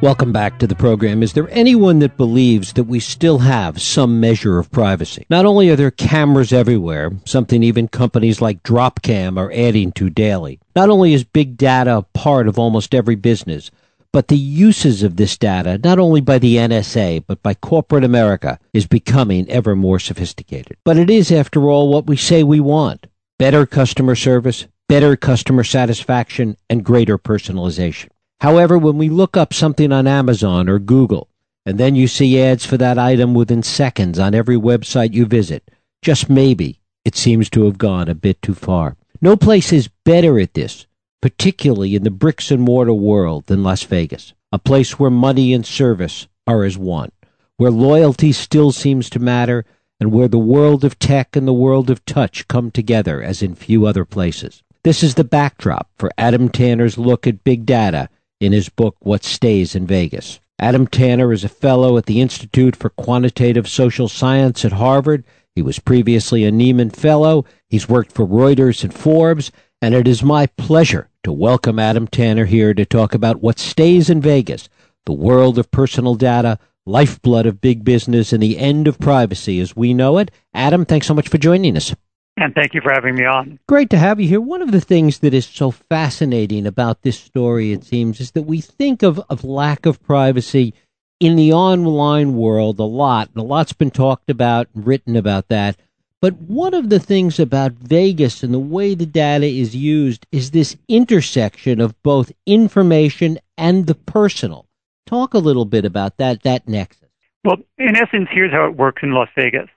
Welcome back to the program. Is there anyone that believes that we still have some measure of privacy? Not only are there cameras everywhere, something even companies like Dropcam are adding to daily. Not only is big data a part of almost every business, but the uses of this data, not only by the NSA, but by corporate America, is becoming ever more sophisticated. But it is, after all, what we say we want. Better customer service, better customer satisfaction, and greater personalization. However, when we look up something on Amazon or Google, and then you see ads for that item within seconds on every website you visit, just maybe it seems to have gone a bit too far. No place is better at this, particularly in the bricks and mortar world, than Las Vegas, a place where money and service are as one, where loyalty still seems to matter, and where the world of tech and the world of touch come together as in few other places. This is the backdrop for Adam Tanner's look at big data in his book What Stays in Vegas. Adam Tanner is a fellow at the Institute for Quantitative Social Science at Harvard. He was previously a Nieman Fellow. He's worked for Reuters and Forbes, and it is my pleasure to welcome Adam Tanner here to talk about what stays in Vegas, the world of personal data, lifeblood of big business, and the end of privacy as we know it. Adam, thanks so much for joining us. And thank you for having me on. Great to have you here. One of the things that is so fascinating about this story, it seems, is that we think of, of lack of privacy in the online world a lot, and a lot's been talked about and written about that. But one of the things about Vegas and the way the data is used is this intersection of both information and the personal. Talk a little bit about that, that nexus. Well, in essence, here's how it works in Las Vegas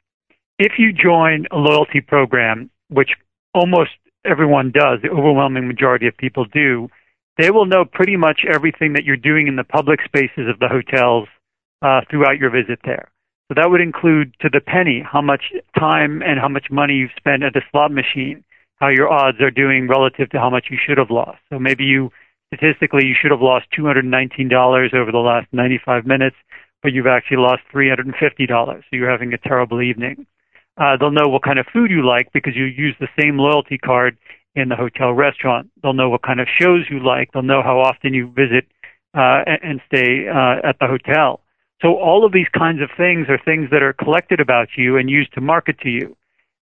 if you join a loyalty program, which almost everyone does, the overwhelming majority of people do, they will know pretty much everything that you're doing in the public spaces of the hotels uh, throughout your visit there. So that would include to the penny how much time and how much money you've spent at the slot machine, how your odds are doing relative to how much you should have lost. So maybe you statistically you should have lost $219 over the last 95 minutes, but you've actually lost $350. So you're having a terrible evening. Uh, they'll know what kind of food you like because you use the same loyalty card in the hotel restaurant. They'll know what kind of shows you like. They'll know how often you visit uh, and stay uh, at the hotel. So all of these kinds of things are things that are collected about you and used to market to you.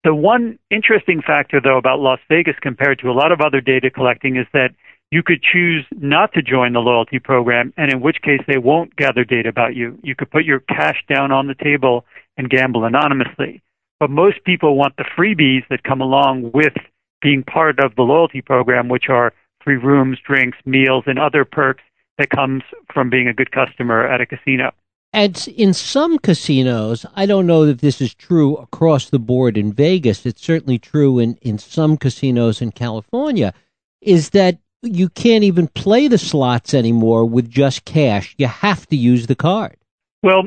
The one interesting factor, though, about Las Vegas compared to a lot of other data collecting is that you could choose not to join the loyalty program, and in which case they won't gather data about you. You could put your cash down on the table and gamble anonymously. But most people want the freebies that come along with being part of the loyalty program, which are free rooms, drinks, meals, and other perks that comes from being a good customer at a casino. And in some casinos, I don't know if this is true across the board in Vegas. It's certainly true in, in some casinos in California, is that you can't even play the slots anymore with just cash. You have to use the card. Well,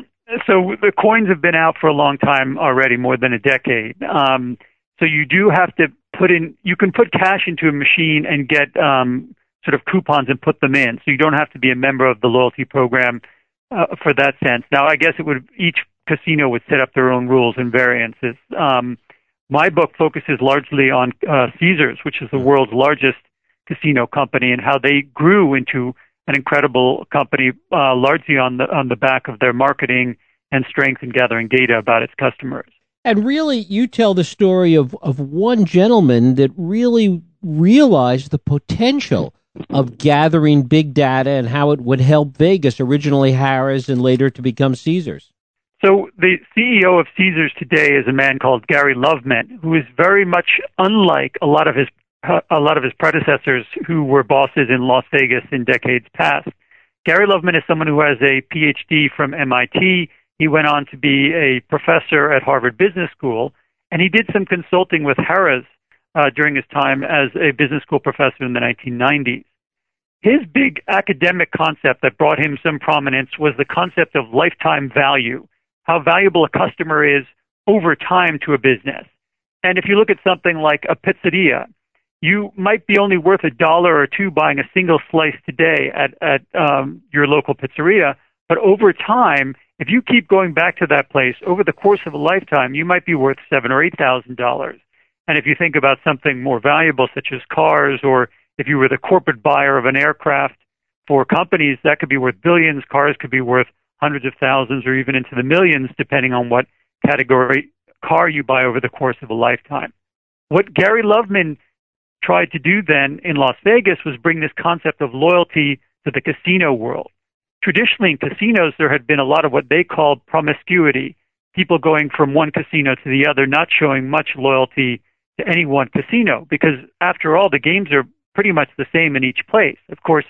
so the coins have been out for a long time already, more than a decade. Um, so you do have to put in. You can put cash into a machine and get um, sort of coupons and put them in. So you don't have to be a member of the loyalty program uh, for that sense. Now, I guess it would each casino would set up their own rules and variances. Um, my book focuses largely on uh, Caesars, which is the world's largest casino company, and how they grew into an incredible company, uh, largely on the on the back of their marketing and strength in gathering data about its customers. And really, you tell the story of, of one gentleman that really realized the potential of gathering big data and how it would help Vegas, originally Harrah's and later to become Caesars. So the CEO of Caesars today is a man called Gary Loveman, who is very much unlike a lot of his a lot of his predecessors who were bosses in Las Vegas in decades past. Gary Loveman is someone who has a PhD from MIT. He went on to be a professor at Harvard Business School, and he did some consulting with Harrah's uh, during his time as a business school professor in the 1990s. His big academic concept that brought him some prominence was the concept of lifetime value, how valuable a customer is over time to a business. And if you look at something like a pizzeria, you might be only worth a dollar or two buying a single slice today at at um, your local pizzeria, but over time, if you keep going back to that place over the course of a lifetime, you might be worth seven or eight thousand dollars. And if you think about something more valuable, such as cars, or if you were the corporate buyer of an aircraft, For companies, that could be worth billions. Cars could be worth hundreds of thousands or even into the millions, depending on what category car you buy over the course of a lifetime. What Gary Loveman tried to do then in Las Vegas was bring this concept of loyalty to the casino world. Traditionally, in casinos, there had been a lot of what they called promiscuity people going from one casino to the other, not showing much loyalty to any one casino, because after all, the games are pretty much the same in each place. Of course,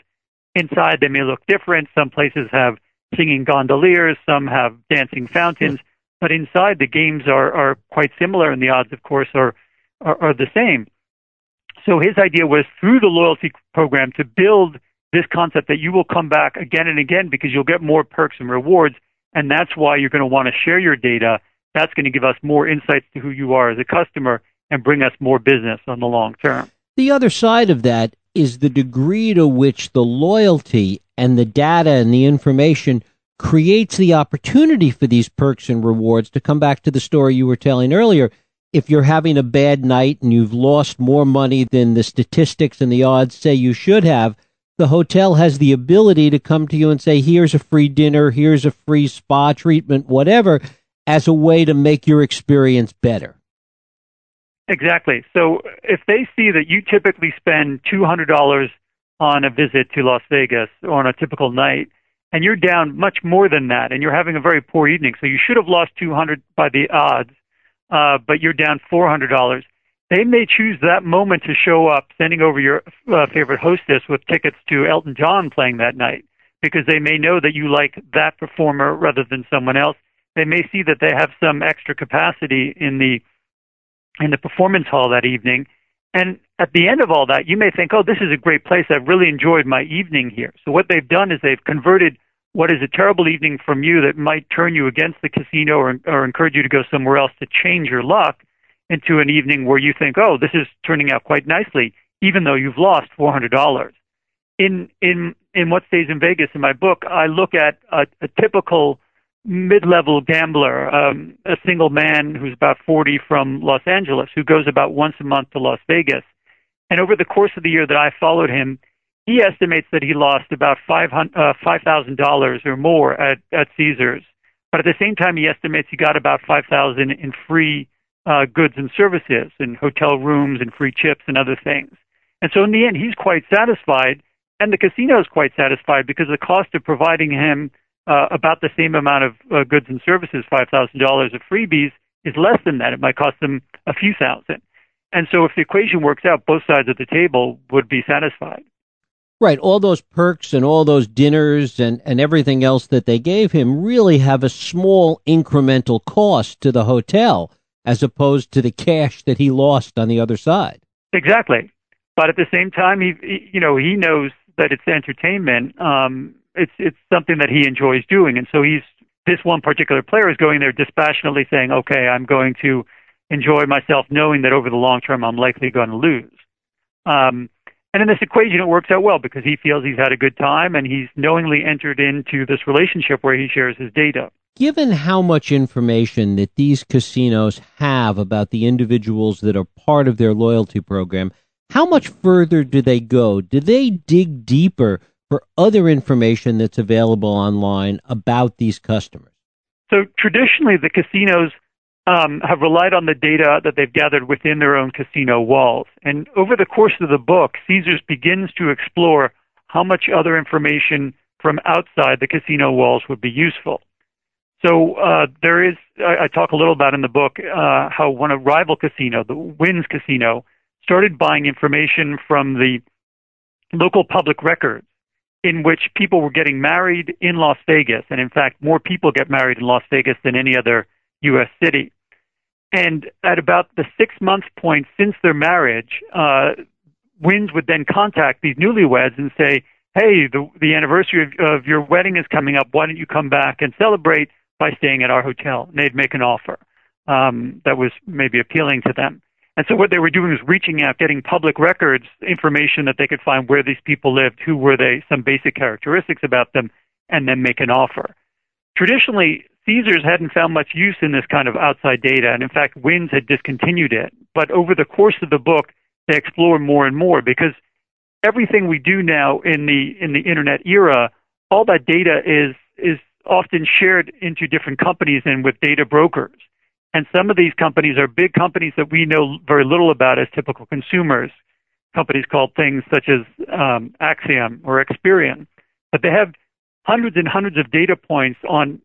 inside they may look different. Some places have singing gondoliers, some have dancing fountains, but inside the games are, are quite similar, and the odds, of course, are, are, are the same. So his idea was through the loyalty program to build this concept that you will come back again and again because you'll get more perks and rewards. And that's why you're going to want to share your data. That's going to give us more insights to who you are as a customer and bring us more business on the long term. The other side of that is the degree to which the loyalty and the data and the information creates the opportunity for these perks and rewards to come back to the story you were telling earlier if you're having a bad night and you've lost more money than the statistics and the odds say you should have, the hotel has the ability to come to you and say, here's a free dinner, here's a free spa treatment, whatever, as a way to make your experience better. Exactly. So if they see that you typically spend $200 on a visit to Las Vegas or on a typical night, and you're down much more than that, and you're having a very poor evening, so you should have lost 200 by the odds, uh, but you're down $400. They may choose that moment to show up, sending over your uh, favorite hostess with tickets to Elton John playing that night, because they may know that you like that performer rather than someone else. They may see that they have some extra capacity in the in the performance hall that evening, and at the end of all that, you may think, "Oh, this is a great place. I've really enjoyed my evening here." So what they've done is they've converted what is a terrible evening from you that might turn you against the casino or, or encourage you to go somewhere else to change your luck into an evening where you think, oh, this is turning out quite nicely, even though you've lost $400. In, in, in What Stays in Vegas, in my book, I look at a, a typical mid-level gambler, um, a single man who's about 40 from Los Angeles, who goes about once a month to Las Vegas. And over the course of the year that I followed him, he estimates that he lost about uh, $5,000 or more at, at Caesars. But at the same time, he estimates he got about 5000 in free uh, goods and services and hotel rooms and free chips and other things. And so in the end, he's quite satisfied, and the casino is quite satisfied because the cost of providing him uh, about the same amount of uh, goods and services, $5,000 of freebies, is less than that. It might cost them a few thousand. And so if the equation works out, both sides of the table would be satisfied. Right. All those perks and all those dinners and, and everything else that they gave him really have a small incremental cost to the hotel as opposed to the cash that he lost on the other side. Exactly. But at the same time, he, he you know, he knows that it's entertainment. Um, it's, it's something that he enjoys doing. And so he's, this one particular player is going there dispassionately saying, okay, I'm going to enjoy myself knowing that over the long term I'm likely going to lose. Um, and in this equation, it works out well because he feels he's had a good time and he's knowingly entered into this relationship where he shares his data. Given how much information that these casinos have about the individuals that are part of their loyalty program, how much further do they go? Do they dig deeper for other information that's available online about these customers? So traditionally, the casinos um, have relied on the data that they've gathered within their own casino walls. And over the course of the book, Caesars begins to explore how much other information from outside the casino walls would be useful. So uh, there is, I, I, talk a little about in the book uh, how one of rival casino, the Wynn Casino, started buying information from the local public records in which people were getting married in Las Vegas. And in fact, more people get married in Las Vegas than any other U.S. city. And at about the six month point since their marriage, uh, Wynn's would then contact these newlyweds and say, Hey, the, the anniversary of, of your wedding is coming up. Why don't you come back and celebrate by staying at our hotel? And they'd make an offer um, that was maybe appealing to them. And so what they were doing was reaching out, getting public records, information that they could find where these people lived, who were they, some basic characteristics about them, and then make an offer. Traditionally, Caesars hadn't found much use in this kind of outside data, and in fact, Wynn's had discontinued it. But over the course of the book, they explore more and more because everything we do now in the in the internet era, all that data is is often shared into different companies and with data brokers. And some of these companies are big companies that we know very little about as typical consumers. Companies called things such as um, Acxiom or Experian, but they have hundreds and hundreds of data points on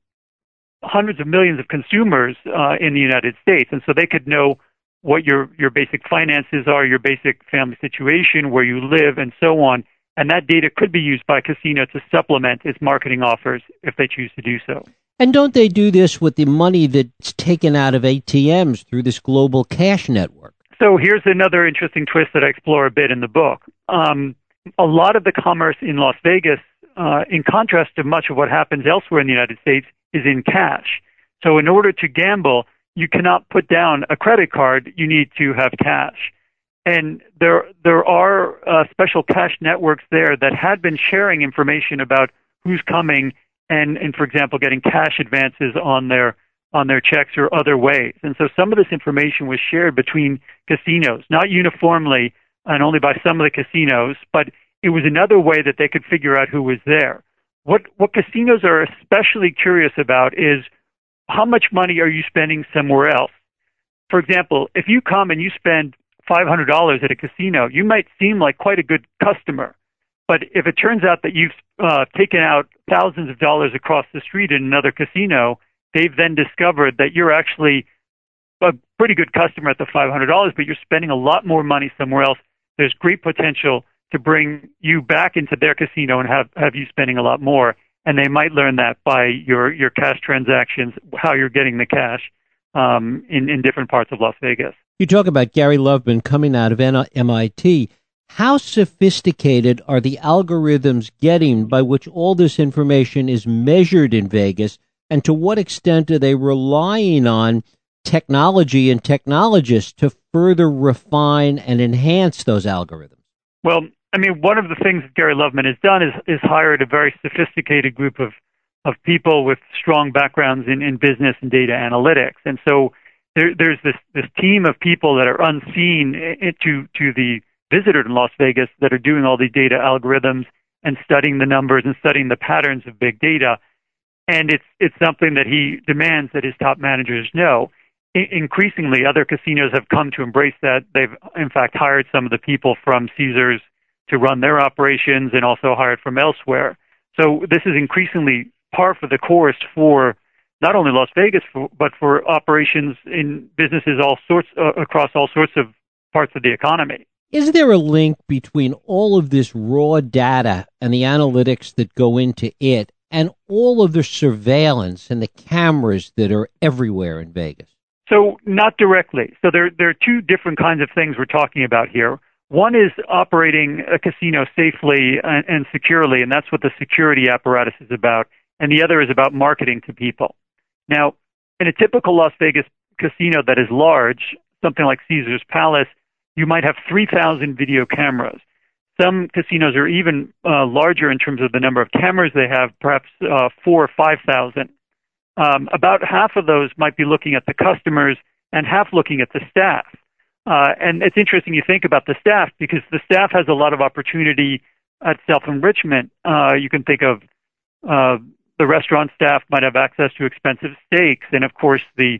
hundreds of millions of consumers uh, in the United States, and so they could know what your your basic finances are, your basic family situation, where you live, and so on. And that data could be used by a casino to supplement its marketing offers if they choose to do so. And don't they do this with the money that's taken out of ATMs through this global cash network? So here's another interesting twist that I explore a bit in the book. Um, a lot of the commerce in Las Vegas, in contrast to much of what happens elsewhere in the United States, is in cash. So in order to gamble, you cannot put down a credit card. You need to have cash. And there, there are uh, special cash networks there that had been sharing information about who's coming and, and for example, getting cash advances on their on their checks or other ways. And so some of this information was shared between casinos, not uniformly and only by some of the casinos, but it was another way that they could figure out who was there. What what casinos are especially curious about is how much money are you spending somewhere else? For example, if you come and you spend $500 at a casino, you might seem like quite a good customer. But if it turns out that you've uh, taken out thousands of dollars across the street in another casino, they've then discovered that you're actually a pretty good customer at the $500, but you're spending a lot more money somewhere else. There's great potential to bring you back into their casino and have, have you spending a lot more. And they might learn that by your, your cash transactions, how you're getting the cash um, in, in different parts of Las Vegas. You talk about Gary Loveman coming out of MIT. How sophisticated are the algorithms getting by which all this information is measured in Vegas, and to what extent are they relying on technology and technologists to further refine and enhance those algorithms? Well, I mean, one of the things that Gary Loveman has done is, is hired a very sophisticated group of, of people with strong backgrounds in, in business and data analytics. And so there, there's this, this team of people that are unseen eh, eh, to, to the visitor in Las Vegas that are doing all the data algorithms and studying the numbers and studying the patterns of big data. And it's it's something that he demands that his top managers know. Increasingly, other casinos have come to embrace that. They've in fact hired some of the people from Caesars to run their operations and also hired from elsewhere. So this is increasingly par for the course for not only Las Vegas, for, but for operations in businesses all sorts uh, across all sorts of parts of the economy. Is there a link between all of this raw data and the analytics that go into it and all of the surveillance and the cameras that are everywhere in Vegas? So, not directly. So, there, there are two different kinds of things we're talking about here. One is operating a casino safely and, and securely, and that's what the security apparatus is about. And the other is about marketing to people. Now, in a typical Las Vegas casino that is large, something like Caesars Palace, you might have 3,000 video cameras. Some casinos are even uh, larger in terms of the number of cameras they have, perhaps uh, four or 5,000. Um, about half of those might be looking at the customers and half looking at the staff. Uh, and it's interesting you think about the staff because the staff has a lot of opportunity at self enrichment. Uh, you can think of uh, the restaurant staff might have access to expensive steaks, and of course the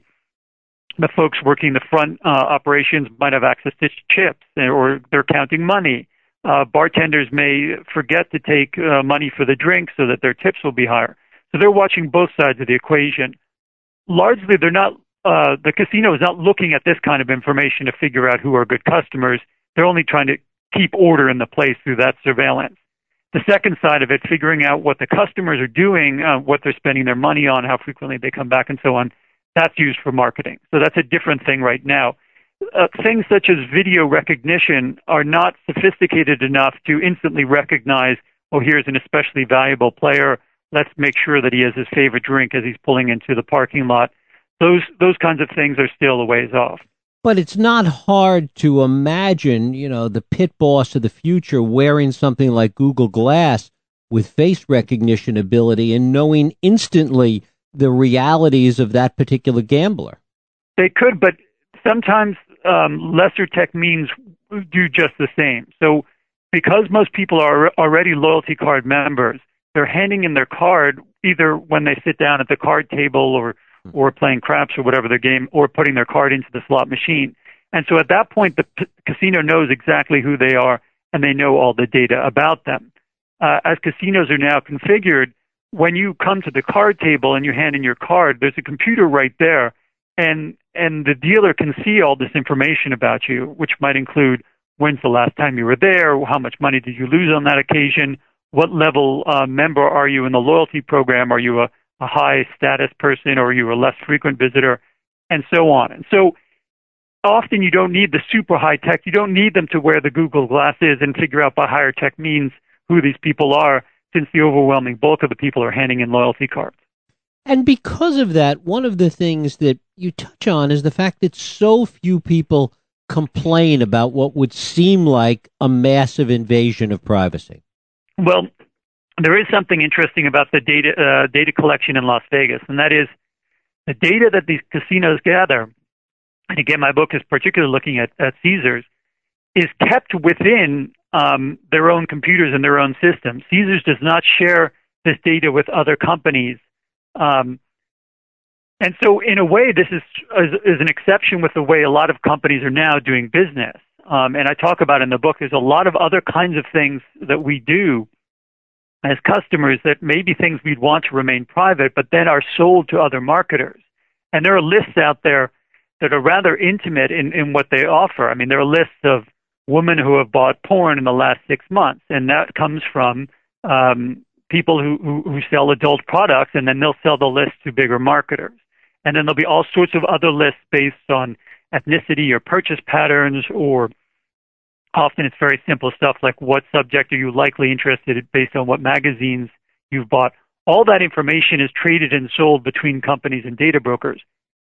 the folks working the front uh, operations might have access to chips or they're counting money. Uh, bartenders may forget to take uh, money for the drink so that their tips will be higher. So they're watching both sides of the equation. Largely, they're not. Uh, the casino is not looking at this kind of information to figure out who are good customers. They're only trying to keep order in the place through that surveillance. The second side of it, figuring out what the customers are doing, uh, what they're spending their money on, how frequently they come back, and so on, that's used for marketing. So that's a different thing right now. Uh, things such as video recognition are not sophisticated enough to instantly recognize, oh, here's an especially valuable player. Let's make sure that he has his favorite drink as he's pulling into the parking lot. Those those kinds of things are still a ways off. But it's not hard to imagine, you know, the pit boss of the future wearing something like Google Glass with face recognition ability and knowing instantly the realities of that particular gambler. They could, but sometimes um, lesser tech means do just the same. So because most people are already loyalty card members, they're handing in their card either when they sit down at the card table or or playing craps or whatever their game or putting their card into the slot machine. And so at that point, the p- casino knows exactly who they are and they know all the data about them. Uh, as casinos are now configured, when you come to the card table and you hand in your card, there's a computer right there, and and the dealer can see all this information about you, which might include when's the last time you were there, how much money did you lose on that occasion, what level uh, member are you in the loyalty program, are you a, a high status person or you are a less frequent visitor, and so on. And so often you don't need the super high tech. You don't need them to wear the Google glasses and figure out by higher tech means who these people are, since the overwhelming bulk of the people are handing in loyalty cards. And because of that, one of the things that you touch on is the fact that so few people complain about what would seem like a massive invasion of privacy. Well, there is something interesting about the data uh, data collection in Las Vegas, and that is the data that these casinos gather. And again, my book is particularly looking at, at Caesars, is kept within um, their own computers and their own systems. Caesars does not share this data with other companies. Um, and so, in a way, this is, is, is an exception with the way a lot of companies are now doing business. Um, and I talk about in the book. There's a lot of other kinds of things that we do as customers that may be things we'd want to remain private, but then are sold to other marketers. And there are lists out there that are rather intimate in, in what they offer. I mean, there are lists of women who have bought porn in the last six months, and that comes from um, people who, who, who sell adult products, and then they'll sell the list to bigger marketers. And then there'll be all sorts of other lists based on ethnicity or purchase patterns, or often it's very simple stuff like what subject are you likely interested in based on what magazines you've bought. All that information is traded and sold between companies and data brokers.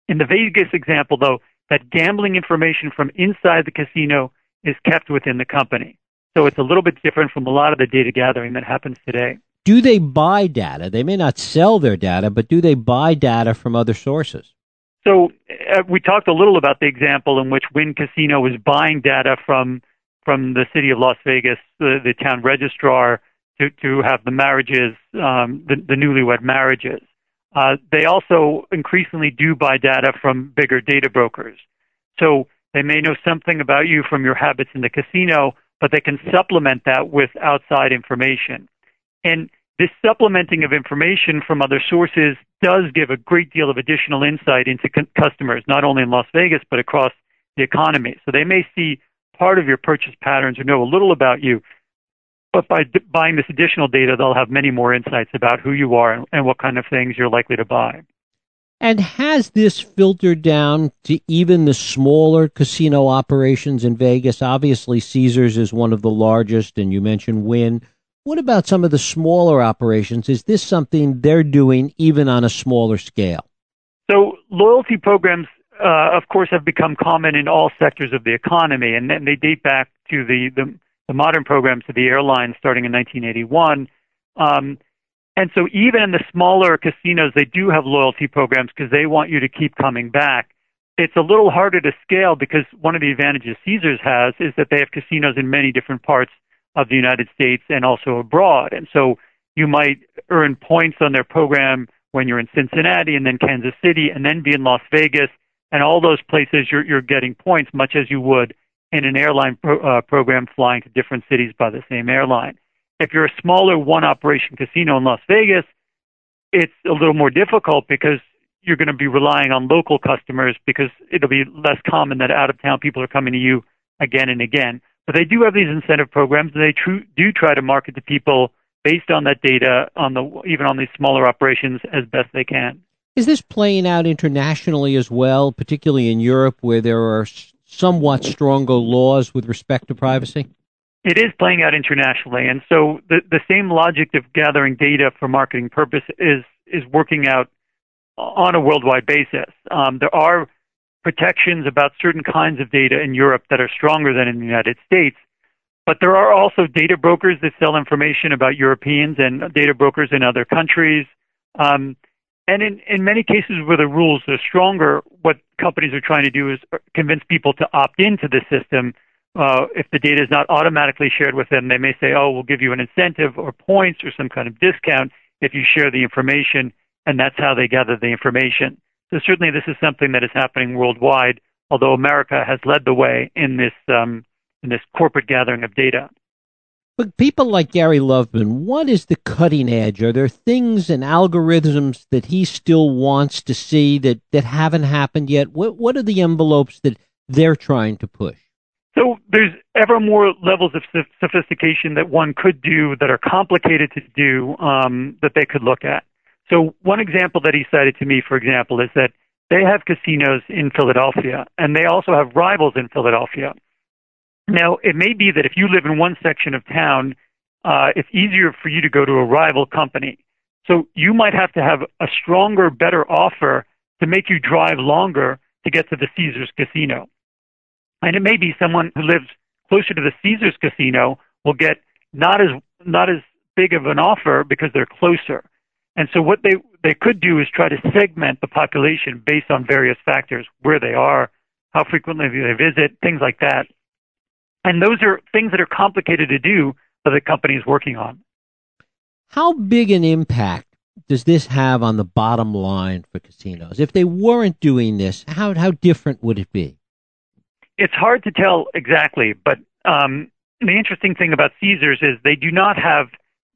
In the Vegas example, though, that gambling information from inside the casino is kept within the company. So it's a little bit different from a lot of the data gathering that happens today. Do they buy data? They may not sell their data, but do they buy data from other sources? So uh, we talked a little about the example in which Wynn Casino was buying data from from the city of Las Vegas, the, the town registrar, to to have the marriages, um, the, the newlywed marriages. Uh, they also increasingly do buy data from bigger data brokers. So they may know something about you from your habits in the casino, but they can supplement that with outside information. And this supplementing of information from other sources does give a great deal of additional insight into c- customers, not only in Las Vegas, but across the economy. So they may see part of your purchase patterns or know a little about you, but by d- buying this additional data, they'll have many more insights about who you are and, and what kind of things you're likely to buy. And has this filtered down to even the smaller casino operations in Vegas? Obviously, Caesars is one of the largest, and you mentioned Wynn. What about some of the smaller operations? Is this something they're doing even on a smaller scale? So, loyalty programs, uh, of course, have become common in all sectors of the economy, and they date back to the, the, the modern programs of the airlines starting in 1981. Um, and so even in the smaller casinos, they do have loyalty programs because they want you to keep coming back. It's a little harder to scale because one of the advantages Caesars has is that they have casinos in many different parts of the United States and also abroad. And so you might earn points on their program when you're in Cincinnati and then Kansas City and then be in Las Vegas and all those places you're, you're getting points much as you would in an airline pro, uh, program flying to different cities by the same airline. If you're a smaller one operation casino in Las Vegas, it's a little more difficult because you're going to be relying on local customers because it'll be less common that out of town people are coming to you again and again. But they do have these incentive programs and they tr- do try to market to people based on that data on the even on these smaller operations as best they can. Is this playing out internationally as well, particularly in Europe where there are somewhat stronger laws with respect to privacy? It is playing out internationally, and so the the same logic of gathering data for marketing purpose is is working out on a worldwide basis. Um, there are protections about certain kinds of data in Europe that are stronger than in the United States, but there are also data brokers that sell information about Europeans and data brokers in other countries. Um, and in, in many cases where the rules are stronger, what companies are trying to do is convince people to opt into the system uh, if the data is not automatically shared with them, they may say, "Oh, we'll give you an incentive or points or some kind of discount if you share the information," and that's how they gather the information. So certainly, this is something that is happening worldwide. Although America has led the way in this um, in this corporate gathering of data. But people like Gary Loveman, what is the cutting edge? Are there things and algorithms that he still wants to see that, that haven't happened yet? What what are the envelopes that they're trying to push? So there's ever more levels of sophistication that one could do that are complicated to do um, that they could look at. So one example that he cited to me, for example, is that they have casinos in Philadelphia and they also have rivals in Philadelphia. Now, it may be that if you live in one section of town, uh, it's easier for you to go to a rival company. So you might have to have a stronger, better offer to make you drive longer to get to the Caesars casino. And it may be someone who lives closer to the Caesars casino will get not as not as big of an offer because they're closer. And so what they they could do is try to segment the population based on various factors, where they are, how frequently they visit, things like that. And those are things that are complicated to do that the company is working on. How big an impact does this have on the bottom line for casinos? If they weren't doing this, how how different would it be? It's hard to tell exactly, but um, the interesting thing about Caesars is they do not have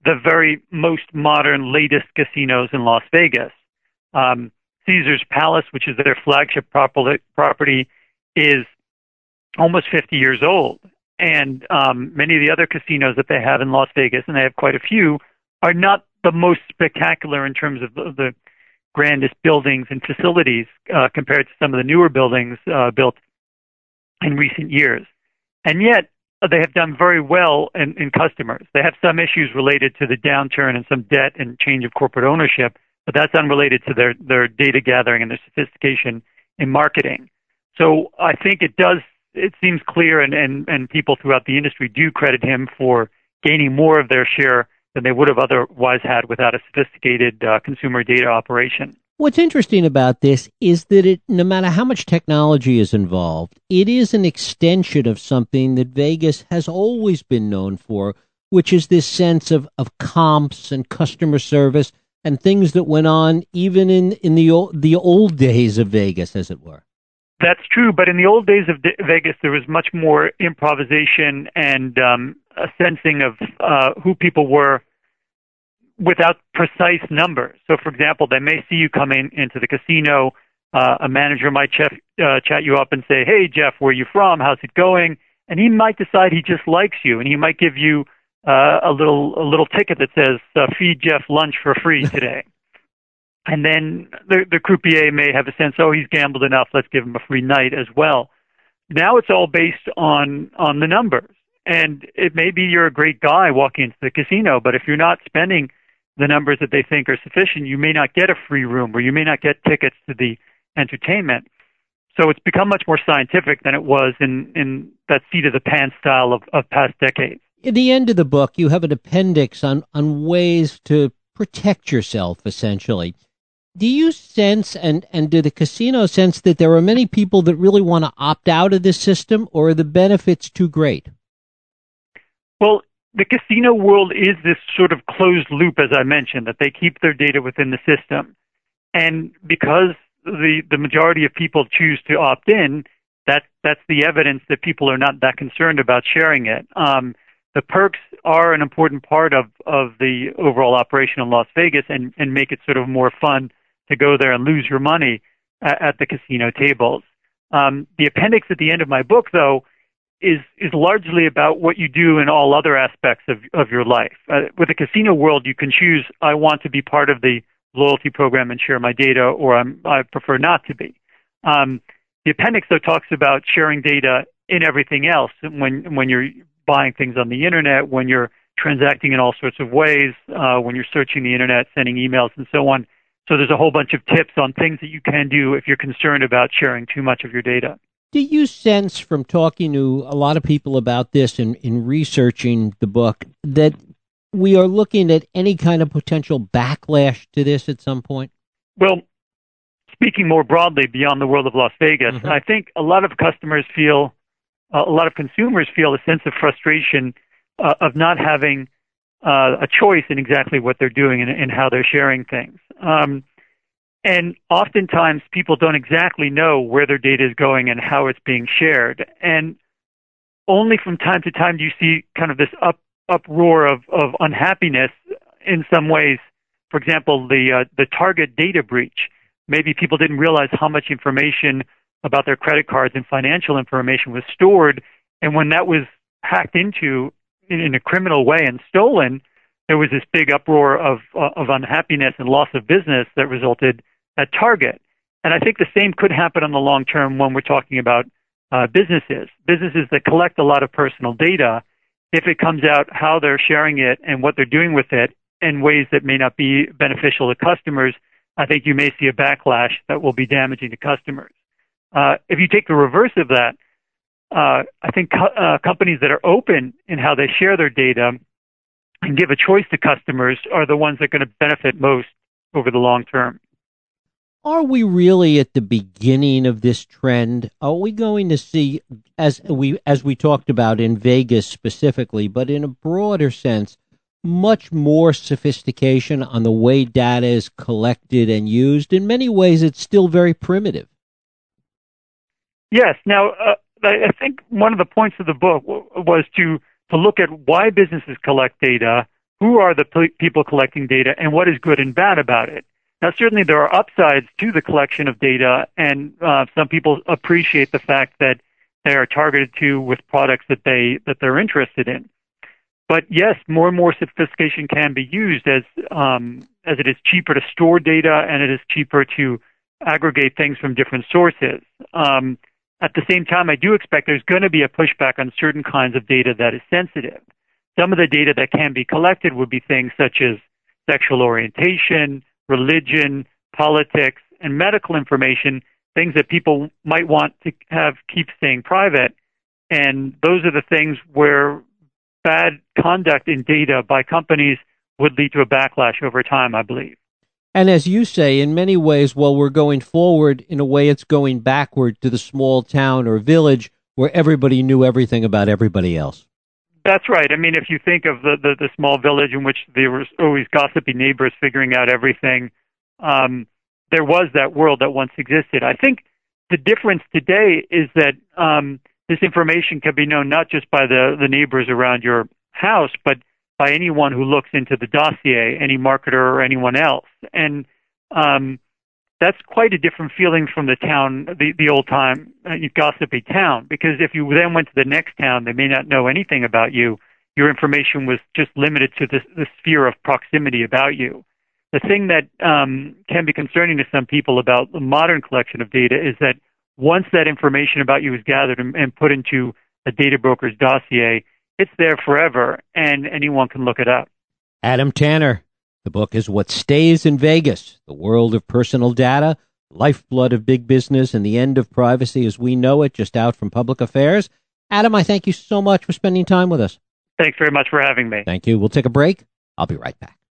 the very most modern, latest casinos in Las Vegas. Um, Caesars Palace, which is their flagship property, is almost 50 years old. And um, many of the other casinos that they have in Las Vegas, and they have quite a few, are not the most spectacular in terms of the, the grandest buildings and facilities uh, compared to some of the newer buildings uh, built in recent years. And yet, they have done very well in, in customers. They have some issues related to the downturn and some debt and change of corporate ownership, but that's unrelated to their, their data gathering and their sophistication in marketing. So I think it does it seems clear, and, and, and people throughout the industry do credit him for gaining more of their share than they would have otherwise had without a sophisticated uh, consumer data operation. What's interesting about this is that it, no matter how much technology is involved, it is an extension of something that Vegas has always been known for, which is this sense of, of comps and customer service and things that went on even in, in the, the old days of Vegas, as it were. That's true, but in the old days of Vegas, there was much more improvisation and um, a sensing of uh, who people were without precise numbers. So, for example, they may see you come in into the casino. Uh, a manager might chef, uh, chat you up and say, "Hey, Jeff, where are you from? How's it going?" And he might decide he just likes you, and he might give you uh, a little a little ticket that says, uh, "Feed Jeff lunch for free today." And then the, the croupier may have a sense, oh, he's gambled enough, let's give him a free night as well. Now it's all based on on the numbers. And it may be you're a great guy walking into the casino, but if you're not spending the numbers that they think are sufficient, you may not get a free room or you may not get tickets to the entertainment. So it's become much more scientific than it was in, in that seat of the pants style of, of past decades. At the end of the book, you have an appendix on, on ways to protect yourself, essentially do you sense and and do the casino sense that there are many people that really want to opt out of this system or are the benefits too great? Well the casino world is this sort of closed loop as i mentioned that they keep their data within the system. And because the the majority of people choose to opt in that that's the evidence that people are not that concerned about sharing it. Um, the perks are an important part of, of the overall operation in Las Vegas and, and make it sort of more fun to go there and lose your money at, at the casino tables. Um, the appendix at the end of my book, though, is is largely about what you do in all other aspects of of your life. Uh, with the casino world, you can choose I want to be part of the loyalty program and share my data, or I'm, I prefer not to be. Um, the appendix, though, talks about sharing data in everything else. When when you're buying things on the internet, when you're transacting in all sorts of ways, uh, when you're searching the internet, sending emails, and so on. So there's a whole bunch of tips on things that you can do if you're concerned about sharing too much of your data. Do you sense from talking to a lot of people about this and in researching the book that we are looking at any kind of potential backlash to this at some point? Well, speaking more broadly beyond the world of Las Vegas, mm-hmm. I think a lot of customers feel uh, a lot of consumers feel a sense of frustration uh, of not having uh, a choice in exactly what they're doing and, and how they're sharing things. Um, and oftentimes people don't exactly know where their data is going and how it's being shared. And only from time to time do you see kind of this up, uproar of, of unhappiness in some ways. For example, the, uh, the Target data breach. Maybe people didn't realize how much information about their credit cards and financial information was stored. And when that was hacked into in, in a criminal way and stolen, there was this big uproar of, uh, of unhappiness and loss of business that resulted at Target. And I think the same could happen on the long term when we're talking about uh, businesses. Businesses that collect a lot of personal data, if it comes out how they're sharing it and what they're doing with it in ways that may not be beneficial to customers, I think you may see a backlash that will be damaging to customers. Uh, if you take the reverse of that, uh, I think co- uh, companies that are open in how they share their data and give a choice to customers are the ones that are going to benefit most over the long term. Are we really at the beginning of this trend? Are we going to see, as we as we talked about in Vegas specifically, but in a broader sense, much more sophistication on the way data is collected and used? In many ways, it's still very primitive. Yes. Now, uh, I think one of the points of the book was to to look at why businesses collect data, who are the people collecting data, and what is good and bad about it. Now, certainly there are upsides to the collection of data, and uh, some people appreciate the fact that they are targeted to with products that they that they're interested in. But yes, more and more sophistication can be used as um, as it is cheaper to store data and it is cheaper to aggregate things from different sources. Um, at the same time, I do expect there's going to be a pushback on certain kinds of data that is sensitive. Some of the data that can be collected would be things such as sexual orientation, religion, politics, and medical information, things that people might want to have keep staying private. And those are the things where bad conduct in data by companies would lead to a backlash over time, I believe. And as you say, in many ways, while we're going forward, in a way, it's going backward to the small town or village where everybody knew everything about everybody else. That's right. I mean, if you think of the, the, the small village in which there was always gossipy neighbors figuring out everything, um, there was that world that once existed. I think the difference today is that um, this information can be known not just by the, the neighbors around your house, but by anyone who looks into the dossier, any marketer or anyone else. And um, that's quite a different feeling from the town, the, the old time uh, gossipy town. Because if you then went to the next town, they may not know anything about you. Your information was just limited to the, the sphere of proximity about you. The thing that um, can be concerning to some people about the modern collection of data is that once that information about you is gathered and, and put into a data broker's dossier, it's there forever, and anyone can look it up. Adam Tanner, the book is What Stays in Vegas The World of Personal Data, Lifeblood of Big Business, and the End of Privacy as We Know It, just out from Public Affairs. Adam, I thank you so much for spending time with us. Thanks very much for having me. Thank you. We'll take a break. I'll be right back.